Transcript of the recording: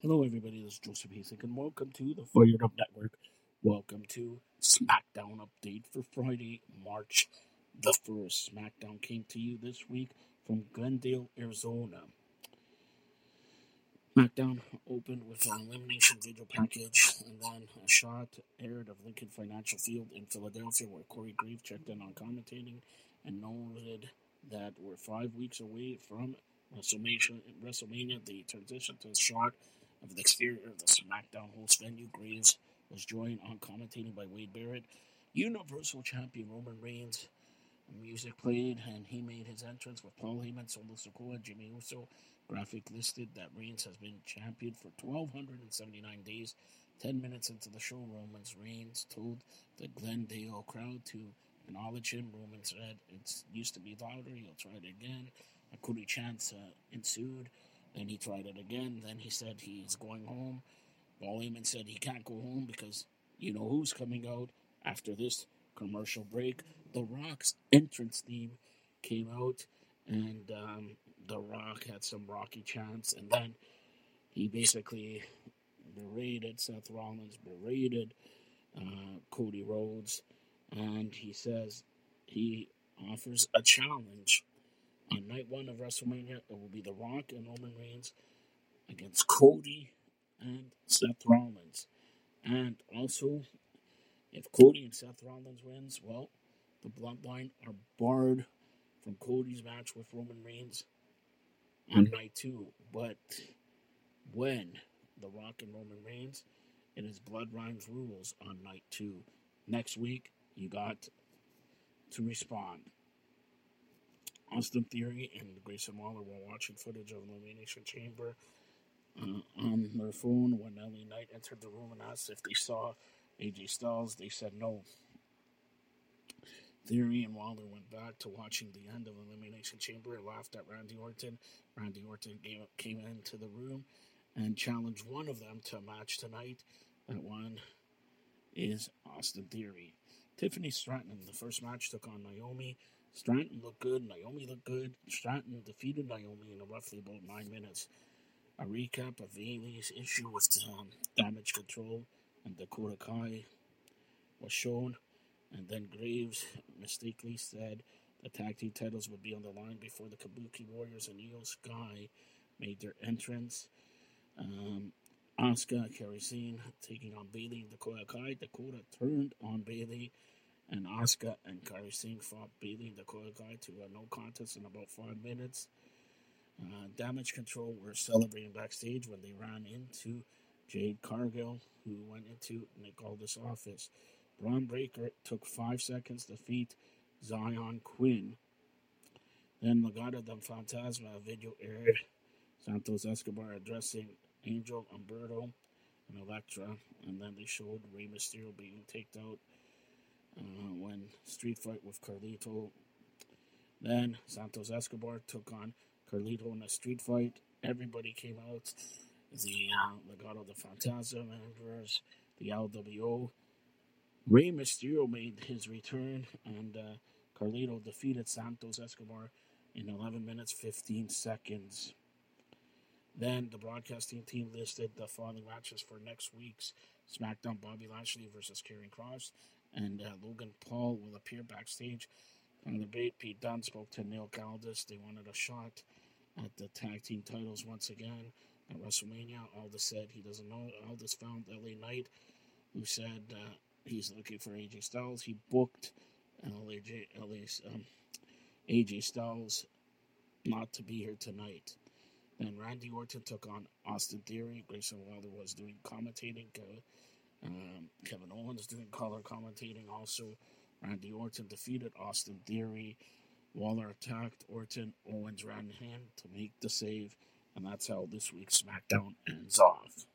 Hello, everybody. This is Joseph Hasek, and welcome to the Fired Up Network. Welcome to SmackDown Update for Friday, March the 1st. SmackDown came to you this week from Glendale, Arizona. SmackDown opened with an elimination video package, and then a shot aired of Lincoln Financial Field in Philadelphia, where Corey Graves checked in on commentating and noted that we're five weeks away from WrestleMania. WrestleMania, the transition to a shot of the exterior of the SmackDown host venue. Graves was joined on commentating by Wade Barrett. Universal Champion Roman Reigns. Music played, and he made his entrance with Paul Heyman, Solo Sikoa, and Jimmy Uso. Graphic listed that Reigns has been champion for 1,279 days. Ten minutes into the show, Roman's Reigns told the Glendale crowd to acknowledge him. Roman said, It used to be louder, he'll try it again. A Cody chance uh, ensued. Then he tried it again. Then he said he's going home. Paul Heyman said he can't go home because you know who's coming out after this commercial break. The Rock's entrance theme came out, and um, The Rock had some rocky chants, and then he basically berated Seth Rollins, berated uh, Cody Rhodes, and he says he offers a challenge night one of WrestleMania, it will be The Rock and Roman Reigns against Cody and Seth Rollins. And also, if Cody and Seth Rollins wins, well, the Bloodline are barred from Cody's match with Roman Reigns on hmm. night two. But when The Rock and Roman Reigns, it is Bloodline's rules on night two. Next week, you got to respond. Austin Theory and Grayson Waller were watching footage of Elimination Chamber uh, on their phone when LA Knight entered the room and asked if they saw AJ Styles. They said no. Theory and Waller went back to watching the end of Elimination Chamber and laughed at Randy Orton. Randy Orton came, came into the room and challenged one of them to a match tonight. That one is Austin Theory. Tiffany Stratton the first match took on Naomi. Stratton looked good. Naomi looked good. Stratton defeated Naomi in roughly about nine minutes. A recap of Bayley's issue with um, damage control and Dakota Kai was shown, and then Graves mistakenly said the tag team titles would be on the line before the Kabuki Warriors and Iyo Sky made their entrance. Um, Asuka, Sane taking on Bayley and Dakota Kai. Dakota turned on Bayley and Asuka and Kairi Sane fought Bayley and Dakota Kai to a no contest in about five minutes. Uh, damage Control were celebrating backstage when they ran into Jade Cargill, who went into Nick Aldis' office. Bron Breakker took five seconds to defeat Zion Quinn. Then Legado del Fantasma video aired Santos Escobar addressing Angel Humberto and Elektra, and then they showed Rey Mysterio being taken out uh, when Street Fight with Carlito. Then Santos Escobar took on Carlito in a street fight. Everybody came out. The uh, Legado del Fantasma members, the LWO. Rey Mysterio made his return, and uh, Carlito defeated Santos Escobar in 11 minutes 15 seconds. Then the broadcasting team listed the following matches for next week's SmackDown Bobby Lashley versus Karrion Kross and uh, Logan Paul will appear backstage. On the debate, Pete Dunne spoke to Neil Aldis. They wanted a shot at the tag team titles once again at WrestleMania. Aldis said he doesn't know. Aldis found LA Knight, who said uh, he's looking for AJ Styles. He booked LAJ, LA's, um, AJ Styles not to be here tonight. Then Randy Orton took on Austin Theory. Grayson Waller was doing commentating. Uh, um, Kevin Owens doing color commentating. Also, Randy Orton defeated Austin Theory. Waller attacked Orton. Owens ran in to make the save. And that's how this week's SmackDown ends off.